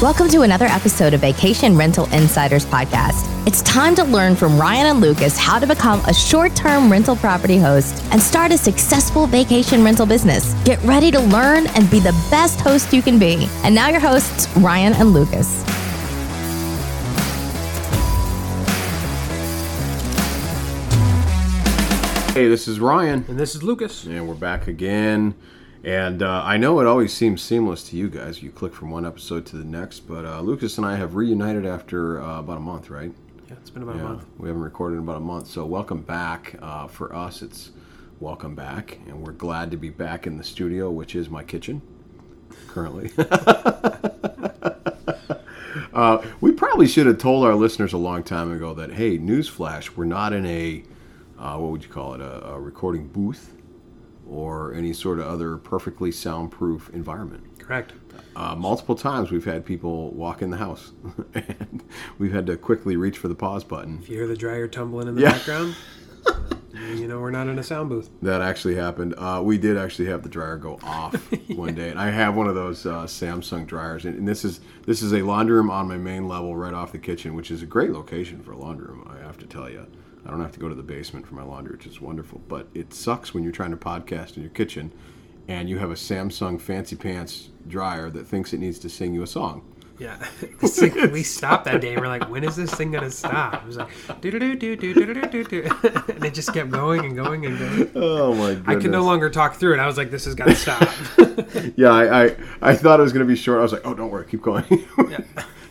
Welcome to another episode of Vacation Rental Insiders Podcast. It's time to learn from Ryan and Lucas how to become a short term rental property host and start a successful vacation rental business. Get ready to learn and be the best host you can be. And now, your hosts, Ryan and Lucas. Hey, this is Ryan, And this is Lucas. and we're back again. And uh, I know it always seems seamless to you guys. You click from one episode to the next, but uh, Lucas and I have reunited after uh, about a month, right? Yeah, it's been about a Yeah, month. we haven't recorded in about a month. So welcome back. Uh, for us, it's welcome back, and we're glad to be back in the studio, which is my kitchen currently. uh, we probably should have told our listeners a long time ago that hey, newsflash, we're not in a uh, what would you call it, a, a recording booth or any sort of other perfectly soundproof environment. Correct. Uh, multiple times we've had people walk in the house, and we've had to quickly reach for the pause button. If you hear the dryer tumbling in the Yeah. background, you know we're not in a sound booth. That actually happened. Uh, we did actually have the dryer go off one day, and I have one of those uh, Samsung dryers, and, and this is this is a laundry room on my main level, right off the kitchen, which is a great location for a laundry room. I have to tell you, I don't have to go to the basement for my laundry, which is wonderful. But it sucks when you're trying to podcast in your kitchen, and you have a Samsung fancy pants dryer that thinks it needs to sing you a song. Yeah. Like we stopped that day. We're like, when is this thing gonna stop? It was like do do do do do do do do do, and it just kept going and going and going. Oh my goodness! I could no longer talk through it. I was like, this has got to stop. Yeah, I, I, I thought it was going to be short. I was like, oh, don't worry, keep going. Yeah.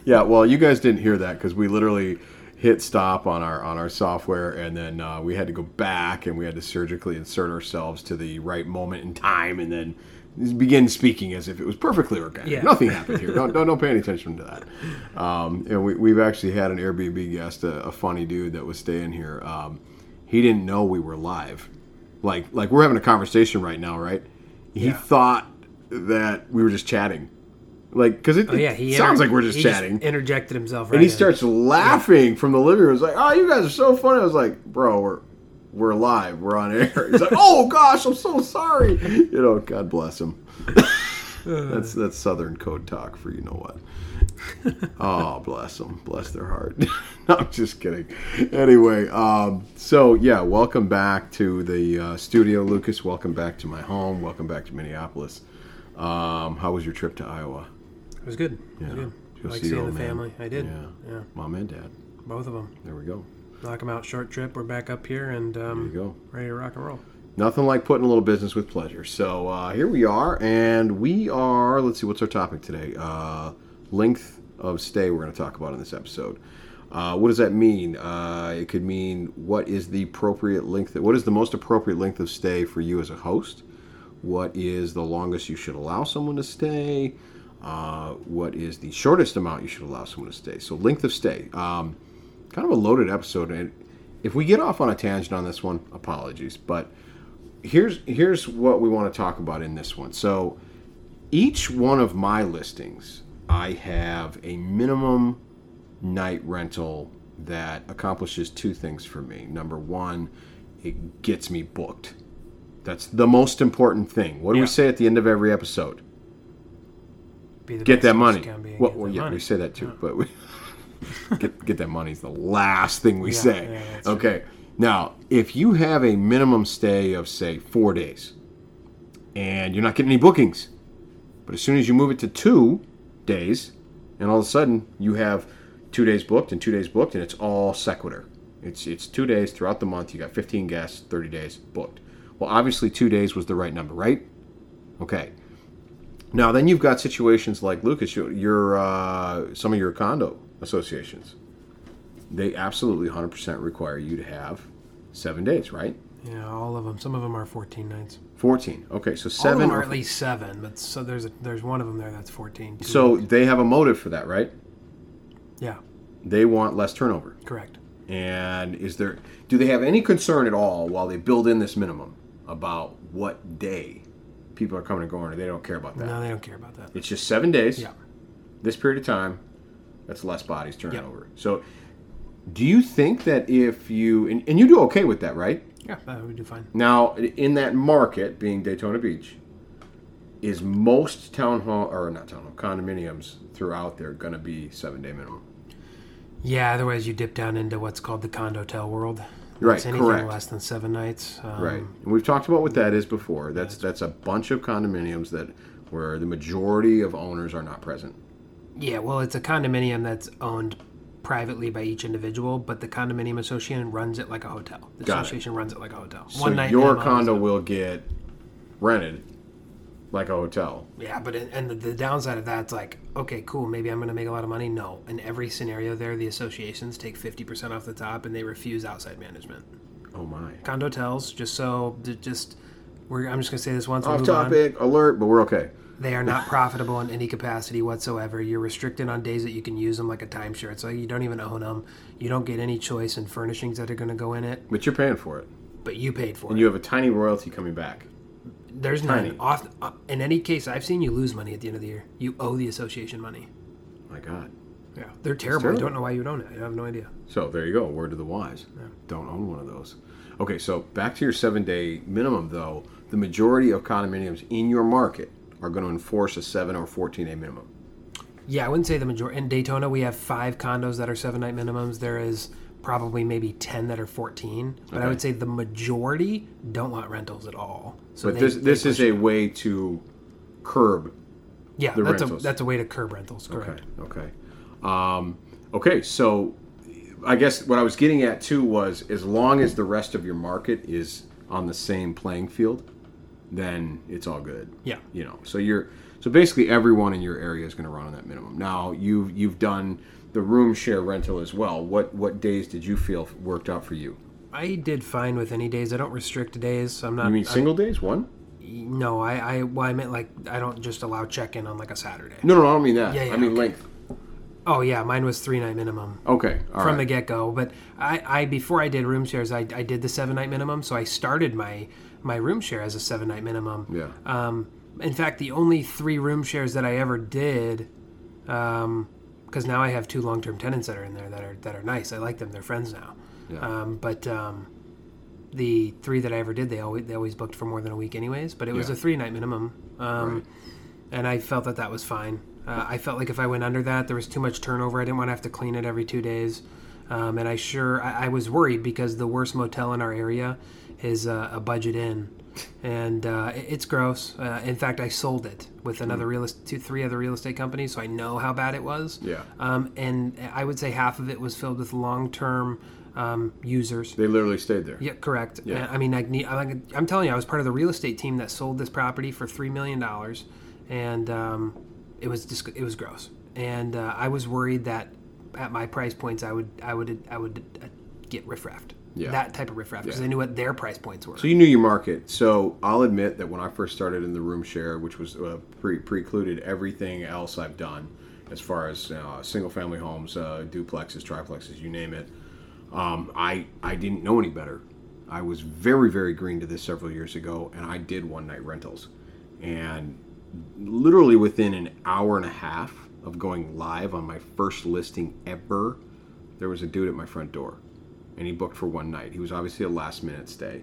yeah, well, you guys didn't hear that because we literally hit stop on our on our software, and then uh, we had to go back and we had to surgically insert ourselves to the right moment in time, and then begin speaking as if it was perfectly organic. Yeah. Nothing happened here. Don't, don't don't pay any attention to that. Um, and we, we've actually had an Airbnb guest, a, a funny dude that was staying here. Um, he didn't know we were live. Like like we're having a conversation right now, right? He Yeah. thought that we were just chatting. Like, because it, Oh yeah, it sounds inter- like we're just chatting. interjected himself right and he in. starts laughing from the living room. It's like, oh, you guys are so funny. I was like, bro, we're we're live. We're on air. He's like, oh gosh, I'm so sorry. You know, God bless him. that's that's Southern code talk for you know what. oh, bless them. Bless their heart. no, I'm just kidding. Anyway, um, so yeah, welcome back to the uh, studio, Lucas. Welcome back to my home. Welcome back to Minneapolis. Um, how was your trip to Iowa? It was good. Yeah. It was good. You like see seeing the man? family. I did. Yeah. Yeah. Mom and dad. Both of them. There we go. Knock them out. Short trip. We're back up here and um, There you go. ready to rock and roll. Nothing like putting a little business with pleasure. So uh, here we are, and we are. Let's see, what's our topic today? Uh, length of stay. We're going to talk about in this episode. Uh, what does that mean? Uh, it could mean what is the appropriate length? What is the most appropriate length of stay for you as a host? What is the longest you should allow someone to stay? Uh, what is the shortest amount you should allow someone to stay? So length of stay. Um, kind of a loaded episode, and if we get off on a tangent on this one, apologies. But here's here's what we want to talk about in this one. So each one of my listings, I have a minimum night rental that accomplishes two things for me. Number one, it gets me booked. That's the most important thing. What do Yeah. we say at the end of every episode? Get that money. Well, well, yeah, money. we say that too, but we get get that money is the last thing we Yeah, say. yeah, okay. Now, if you have a minimum stay of say four days, and you're not getting any bookings, but as soon as you move it to two days, and all of a sudden you have two days booked and two days booked, and it's all sequitur. It's it's two days throughout the month. You got 15 guests, 30 days booked. Well, obviously two days was the right number, right? Okay. Now then you've got situations like Lucas, your, your uh, some of your condo associations. They absolutely 100% require you to have seven days, right? Yeah, all of them. Some of them are 14 nights. 14. Okay, so All of seven. them are or- at least seven, but so there's a, there's one of them there that's 14. So nights. they have a motive for that, right? yeah, They want less turnover. correct. And is there do they have any concern at all while they build in this minimum about what day people are coming and going or they don't care about that? No, they don't care about that. It's just 7 days. Yeah. This period of time that's less bodies turning over. So do you think that if you and, and you do okay with that, right? Yeah, that would do fine. Now, in that market being Daytona Beach, is most town hall or not town hall condominiums throughout there going to be seven day minimum? Yeah, otherwise you dip down into what's called the condo condotel world. Right, That's anything correct. less than seven nights. Um, Right. And we've talked about what that is before. That's that's a bunch of condominiums that where the majority of owners are not present. Yeah, well, it's a condominium that's owned privately by each individual, but the condominium association runs it like a hotel. The Got it. association runs it like a hotel. So your condo will get rented like a hotel. Yeah, but it, and the, the downside of that's like, okay, cool, maybe I'm going to make a lot of money. No, in every scenario there, the associations take 50% off the top and they refuse outside management. Oh my. Condo Condotels, just so, just, we're, I'm just going to say this once. Off move on. topic, alert, but we're okay. They are not profitable in any capacity whatsoever. You're restricted on days that you can use them like a timeshare. It's like you don't even own them. You don't get any choice in furnishings that are going to go in it, But you're paying for it. but you paid for And it. And you have a tiny royalty coming back. There's none. Off, uh, in any case, I've seen you lose money at the end of the year. You owe the association money. My God. Yeah, they're terrible. terrible. I don't know why you would own it. I have no idea. So there you go. Word to the wise. Don't own one of those. Okay, so back to your seven day minimum though. The majority of condominiums in your market are going to enforce a seven or 14 day minimum. Yeah, I wouldn't say the majority. In Daytona, we have five condos that are seven night minimums. There is probably maybe 10 that are 14. But I would say the majority don't want rentals at all. So But they- this this is a way to curb. Yeah, that's rentals. a that's a way to curb rentals. Okay. Okay. Um, okay. So I guess what I was getting at too was as long as the rest of your market is on the same playing field, then it's all good. Yeah. You know. So you're so basically everyone in your area is going to run on that minimum. Now you've you've done the room share rental as well. What what days did you feel worked out for you? I did fine with any days. I don't restrict days. I'm not. You mean I- single days? One? no, I, I well, I meant like I don't just allow check in on like a Saturday. No, no, I don't mean that. Yeah, yeah, I mean okay. length. Oh yeah, mine was three night minimum. Okay. all from right. the get go. But I, I before I did room shares, I, I did the seven night minimum. So I started my my room share as a seven night minimum. Yeah. Um, in fact, the only three room shares that I ever did, because now I have two long term tenants that are in there that are that are nice. I like them. They're friends now. Yeah. Um, but um, the three that I ever did, they always they always booked for more than a week, anyways. But it was Yeah. a three night minimum. Um, Right. and I felt that that was fine. Uh, I felt like if I went under that, there was too much turnover. I didn't want to have to clean it every two days, um, and I sure I, I was worried because the worst motel in our area is uh, a budget inn, and uh, it's gross. Uh, in fact, I sold it with another real estate, two, three other real estate companies, so I know how bad it was. Yeah. Um, and I would say half of it was filled with long-term um, users. They literally stayed there. Yeah, correct. Yeah. I mean, I, I'm telling you, I was part of the real estate team that sold this property for three million dollars, and um, it was just it was gross. And uh, I was worried that at my price points, I would I would I would uh, get riffraffed. Yeah. That type of riffraff because Yeah. I knew what their price points were. So you knew your market. So I'll admit that when I first started in the room share, which was uh, pre- precluded everything else I've done, as far as uh, single family homes, uh, duplexes, triplexes, you name it, um, I I didn't know any better. I was very very green to this several years ago, and I did one night rentals, and literally within an hour and a half of going live on my first listing ever, there was a dude at my front door, and he booked for one night. He was obviously a last minute stay.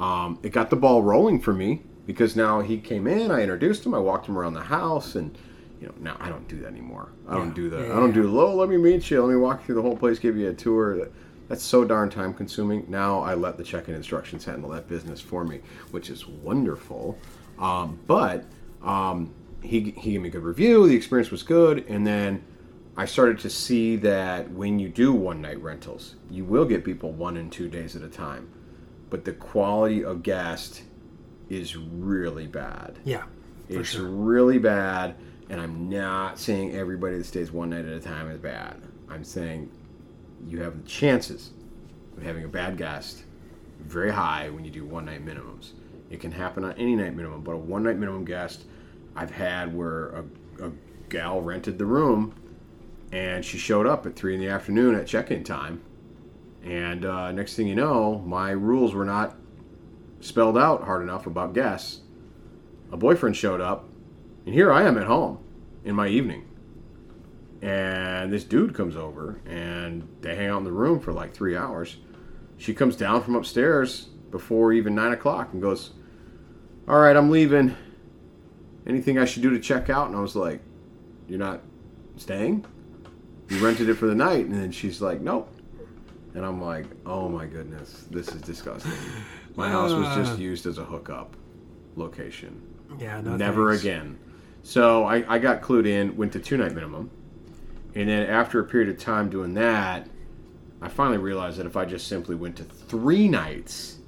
Um, it got the ball rolling for me because now he came in. I introduced him. I walked him around the house, and you know now I don't do that anymore. I don't do the. Yeah, I don't yeah, do. low. let me meet you. Let me walk you through the whole place. Give you a tour. That's so darn time consuming. Now I let the check-in instructions handle that business for me, which is wonderful. Um, but um, he he gave me a good review. The experience was good, and then I started to see that when you do one night rentals, you will get people one and two days at a time, but the quality of guest is really bad. yeah, It's sure. really bad, and I'm not saying everybody that stays one night at a time is bad. I'm saying you have the chances of having a bad guest very high when you do one night minimums. It can happen on any night minimum, but a one night minimum guest I've had where a, a gal rented the room and she showed up at three in the afternoon at check in time. And uh, next thing you know, my rules were not spelled out hard enough about guests. A boyfriend showed up, and here I am at home in my evening. And this dude comes over, and they hang out in the room for like three hours. She comes down from upstairs before even nine o'clock and goes, All right, I'm leaving. anything I should do to check out?" And I was like, "You're not staying? You rented it for the night?" And then she's like, "Nope." And I'm like, "Oh my goodness, this is disgusting. My house was just Uh. used as a hookup location. Yeah, no Never thanks. again." So I, I got clued in, went to two night minimum, and then after a period of time doing that, I finally realized that if I just simply went to three nights,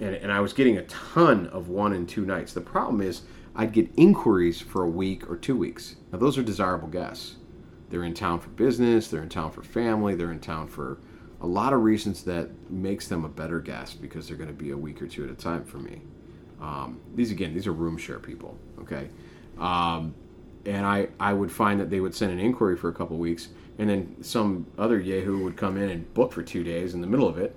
and, and I was getting a ton of one and two nights. The problem is I'd get inquiries for a week or two weeks. Now those are desirable guests. They're in town for business. They're in town for family. They're in town for a lot of reasons that makes them a better guest because they're going to be a week or two at a time for me. Um, these again, these are room share people. Okay, um, and I I would find that they would send an inquiry for a couple weeks, and then some other yahoo would come in and book for two days in the middle of it,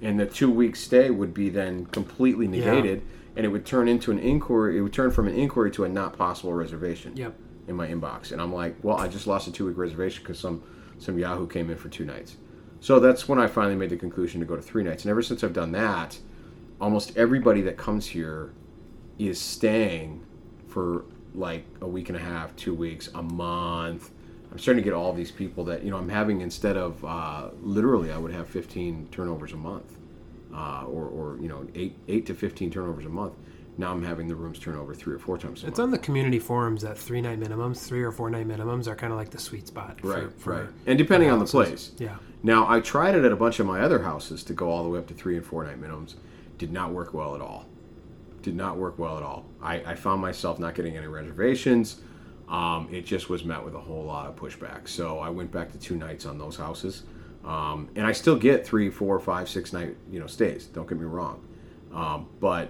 and the two week stay would be then completely negated, and it would turn into an inquiry. It would turn from an inquiry to a not possible reservation Yep. In my inbox, and I'm like, well, I just lost a two week reservation because some some Yahoo came in for two nights. So that's when I finally made the conclusion to go to three nights, and ever since I've done that, almost everybody that comes here is staying for like a week and a half, two weeks, a month. I'm starting to get all these people that you know I'm having instead of uh, literally I would have 15 turnovers a month, uh, or, or you know eight eight to 15 turnovers a month. Now I'm having the rooms turn over three or four times a It's month. on the community forums that three night minimums, three or four night minimums are kind of like the sweet spot. for- Right, for- right. And depending on the place. Yeah. Now, I tried it at a bunch of my other houses to go all the way up to three and four night minimums. Did not work well at all. Did not work well at all. I, I found myself not getting any reservations. Um, it just was met with a whole lot of pushback. So I went back to two nights on those houses. Um, and I still get three, four, five, six night you know stays. Don't get me wrong. Um, but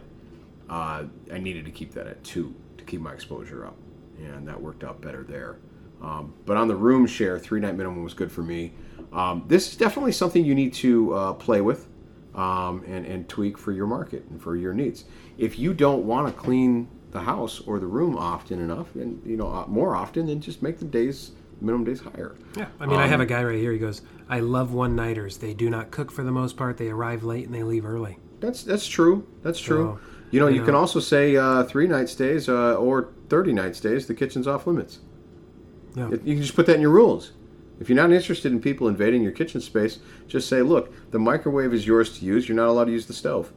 uh, I needed to keep that at two to keep my exposure up, and that worked out better there. Um, but on the room share, three night minimum was good for me. Um, this is definitely something you need to uh, play with um, and, and tweak for your market and for your needs. If you don't want to clean the house or the room often enough, and you know uh, more often, then just make the days minimum days higher. Yeah. I mean, I Um, have a guy right here. He goes, I love one nighters. They do not cook for the most part. They arrive late and they leave early. That's that's true. That's true. So, you know, you you, can also say uh, three night stays uh, or thirty night stays. The kitchen's off limits. Yeah. You can just put that in your rules. If you're not interested in people invading your kitchen space, just say, look, the microwave is yours to use. You're not allowed to use the stove.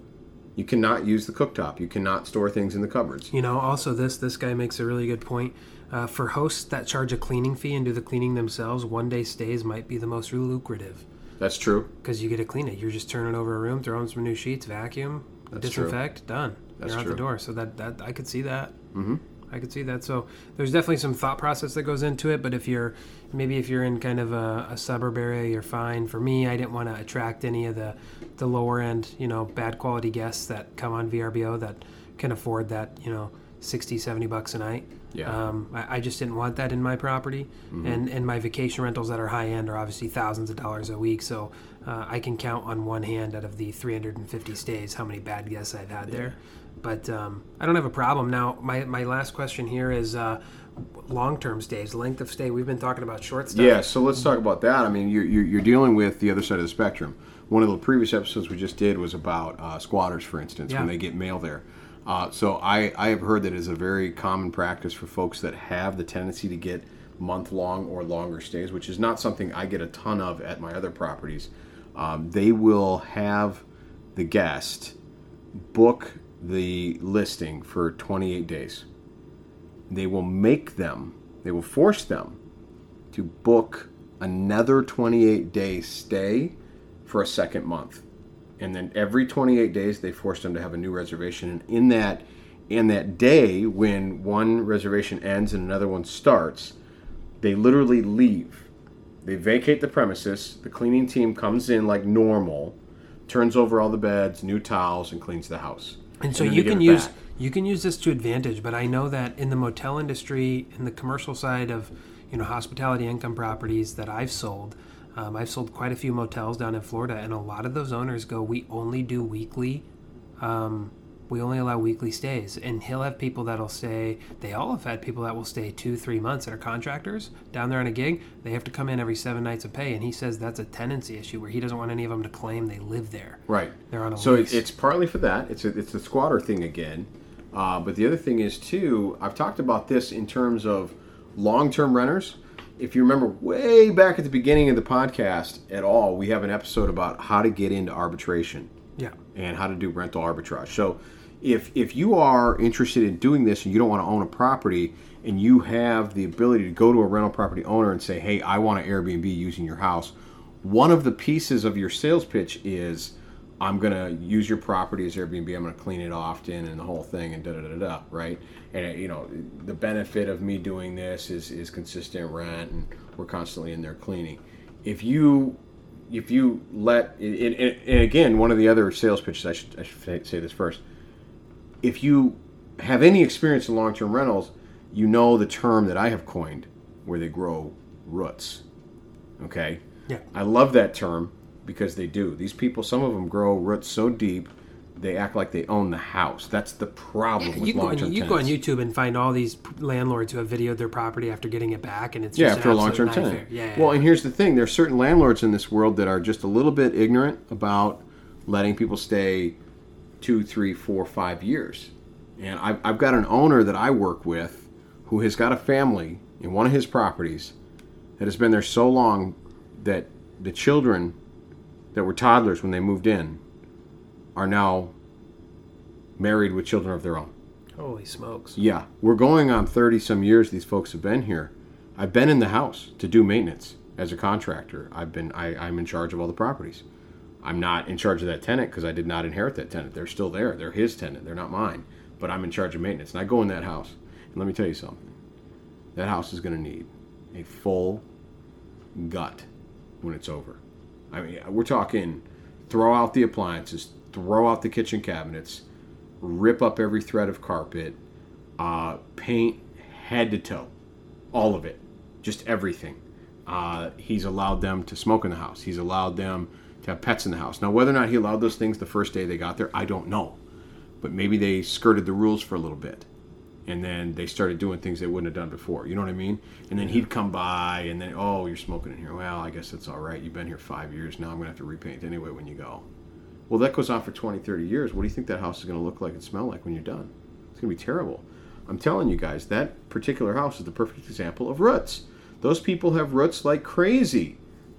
You cannot use the cooktop. You cannot store things in the cupboards. You know, also this this guy makes a really good point. Uh, for hosts that charge a cleaning fee and do the cleaning themselves, one day stays might be the most lucrative That's true. because you get to clean it. You're just turning over a room, throwing some new sheets, vacuum, That's true. disinfect, done. That's You're out true. the door. So that that I could see that. Mm-hmm. I could see that. So there's definitely some thought process that goes into it. But if you're maybe if you're in kind of a, a suburb area, you're fine. For me, I didn't want to attract any of the the lower end, you know, bad quality guests that come on VRBO that can afford that, you know, 60, 70 bucks a night. Yeah. Um, I, I just didn't want that in my property, and and my vacation rentals that are high end are obviously thousands of dollars a week. So uh, I can count on one hand out of the 350 stays how many bad guests I've had there. But um, I don't have a problem now. My my last question here is uh, long term stays, length of stay. We've been talking about short stays. Yeah, so let's talk about that. I mean, you're, you're, you're dealing with the other side of the spectrum. One of the previous episodes we just did was about uh, squatters, for instance, Yeah. when they get mail there. Uh, so I, I have heard that it is a very common practice for folks that have the tendency to get month long or longer stays, which is not something I get a ton of at my other properties. Um, they will have the guest book the listing for 28 days. They will make them, they will force them to book another 28 day stay for a second month. And then every 28 days they force them to have a new reservation and in that in that day when one reservation ends and another one starts, they literally leave. They vacate the premises, the cleaning team comes in like normal, turns over all the beds, new towels and cleans the house. And so then you can use back. you can use this to advantage, but I know that in the motel industry, in the commercial side of you know hospitality income properties that I've sold, um, I've sold quite a few motels down in Florida, and a lot of those owners go, "We only do weekly, um, we only allow weekly stays." And he'll have people that'll stay. They all have had people that will stay two, three months that are contractors down there on a gig. They have to come in every seven nights of pay, and he says that's a tenancy issue where he doesn't want any of them to claim they live there. Right. They're on a so lease. it, it's partly for that. It's a, it's the squatter thing again. Uh, but the other thing is too, I've talked about this in terms of long-term renters. If you remember way back at the beginning of the podcast at all, we have an episode about how to get into arbitration Yeah. and how to do rental arbitrage. So if if you are interested in doing this and you don't want to own a property and you have the ability to go to a rental property owner and say, "Hey, I want to Airbnb using your house." One of the pieces of your sales pitch is I'm going to use your property as Airbnb. I'm going to clean it often and the whole thing and da da da da, right? And uh, you know, the benefit of me doing this is is consistent rent and we're constantly in there cleaning. If you if you let and, and, and again one of the other sales pitches I should, I should say this first if you have any experience in long-term rentals you know the term that i have coined where they grow roots okay Yeah. i love that term because they do these people some of them grow roots so deep they act like they own the house that's the problem with You go, on, long-term you go on. YouTube and find all these landlords who have videoed their property after getting it back, and it's Yeah, just after a long-term tenant. Yeah, yeah, Well, and here's the thing: there are certain landlords in this world that are just a little bit ignorant about letting people stay two, three, four, five years. And I've, I've got an owner that I work with who has got a family in one of his properties that has been there so long that the children that were toddlers when they moved in are now married with children of their own. holy smokes. Yeah, we're going on 30 some years these folks have been here. I've been in the house to do maintenance as a contractor. I've been I, I'm in charge of all the properties. I'm not in charge of that tenant because I did not inherit that tenant. They're still there. They're his tenant. They're not mine. But I'm in charge of maintenance. And I go in that house. And let me tell you something. That house is going to need a full gut when it's over. I mean, we're talking throw out the appliances, throw out the kitchen cabinets, rip up every thread of carpet, uh, paint head to toe, all of it, just everything. Uh, he's allowed them to smoke in the house. He's allowed them to have pets in the house. Now, whether or not he allowed those things the first day they got there, I don't know. But maybe they skirted the rules for a little bit. And then they started doing things they wouldn't have done before. You know what I mean? And then he'd come by and then, oh, you're smoking in here. Well, I guess that's all right. You've been here five years. Now I'm going to have to repaint anyway when you go. Well, that goes on for 20, 30 years. What do you think that house is going to look like and smell like when you're done? It's going to be terrible. I'm telling you guys, that particular house is the perfect example of roots. Those people have roots like crazy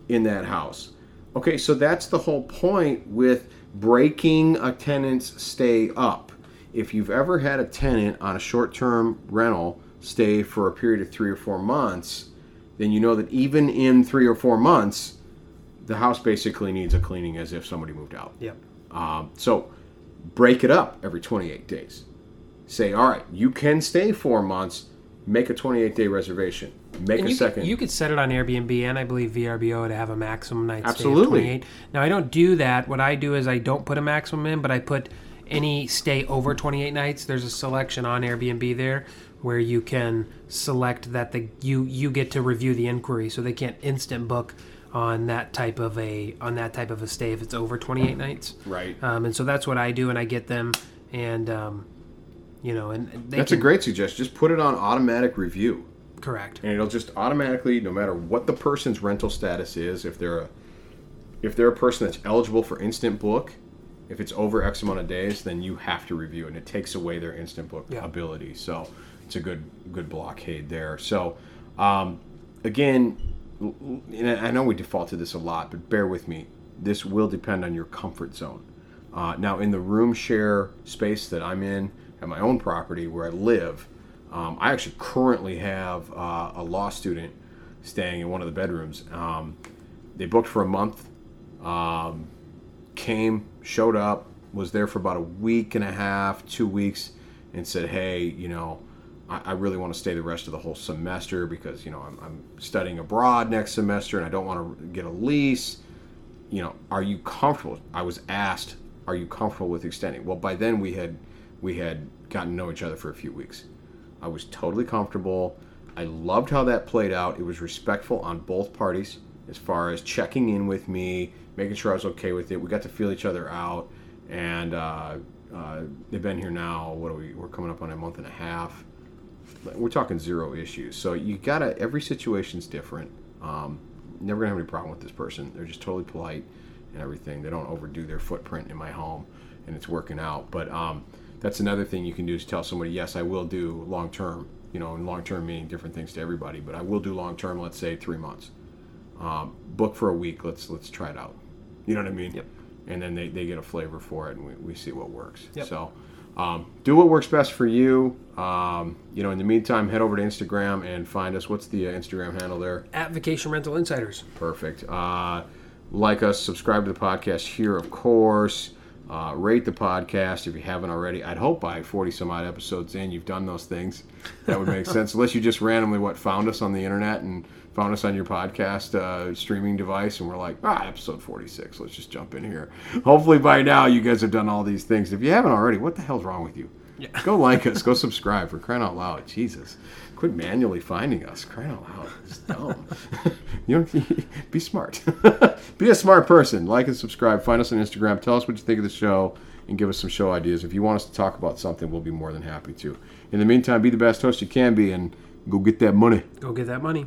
in that house. Okay, so that's the whole point with breaking a tenant's stay up. If you've ever had a tenant on a short term rental stay for a period of three or four months, then you know that even in three or four months, the house basically needs a cleaning as if somebody moved out. Yep. Um, so break it up every 28 days. Say, all right, you can stay four months, make a 28 day reservation, make And a you second. Could, you could set it on Airbnb and I believe VRBO to have a maximum night stay Absolutely. of 28. Now I don't do that. What I do is I don't put a maximum in, but I put any stay over 28 nights. There's a selection on Airbnb there where you can select that the you you get to review the inquiry, so they can't instant book on that type of a on that type of a stay if it's over 28 nights. right. Um, and so that's what I do, and I get them, and um, you know, and they That's a great suggestion. Just put it on automatic review. correct. and it'll just automatically no matter what the person's rental status is if they're a if they're a person that's eligible for instant book if it's over x amount of days then you have to review and it takes away their instant book Yeah. ability so it's a good good blockade there so um, again and i know we default to this a lot but bear with me this will depend on your comfort zone uh, now in the room share space that i'm in at my own property where i live um, I actually currently have uh, a law student staying in one of the bedrooms. Um, they booked for a month, um, came, showed up, was there for about a week and a half, two weeks, and said, "Hey, you know, I, I really want to stay the rest of the whole semester because you know I'm, I'm studying abroad next semester and I don't want to get a lease. You know, are you comfortable?" I was asked, "Are you comfortable with extending?" Well, by then we had we had gotten to know each other for a few weeks. I was totally comfortable. I loved how that played out. It was respectful on both parties as far as checking in with me, making sure I was okay with it. We got to feel each other out, and uh, uh, they've been here now. What are we? We're coming up on a month and a half. We're talking zero issues. So you gotta. Every situation's different. Um, never gonna have any problem with this person. They're just totally polite and everything. They don't overdo their footprint in my home, and it's working out. But um, that's another thing you can do is tell somebody, yes, I will do long term. You know, and long term meaning different things to everybody, but I will do long term. Let's say three months. Um, book for a week. Let's let's try it out. You know what I mean? Yep. And then they, they get a flavor for it, and we, we see what works. Yep. So. Um, do what works best for you. Um, you know, in the meantime, head over to Instagram and find us. What's the uh, Instagram handle there? At Vacation Rental Insiders. Perfect. Uh, like us, subscribe to the podcast here, of course. Uh, rate the podcast if you haven't already. I'd hope by 40 some odd episodes in, you've done those things. That would make sense. Unless you just randomly, what, found us on the internet and found us on your podcast uh, streaming device, and we're like, ah, episode 46. Let's just jump in here. Hopefully by now you guys have done all these things. If you haven't already, what the hell's wrong with you? Yeah. Go like us. Go subscribe. For crying out loud, Jesus! Quit manually finding us. Crying out loud, it's dumb. you don't be smart. be a smart person. Like and subscribe. Find us on Instagram. Tell us what you think of the show, and give us some show ideas. If you want us to talk about something, we'll be more than happy to. In the meantime, be the best host you can be, and go get that money. Go get that money.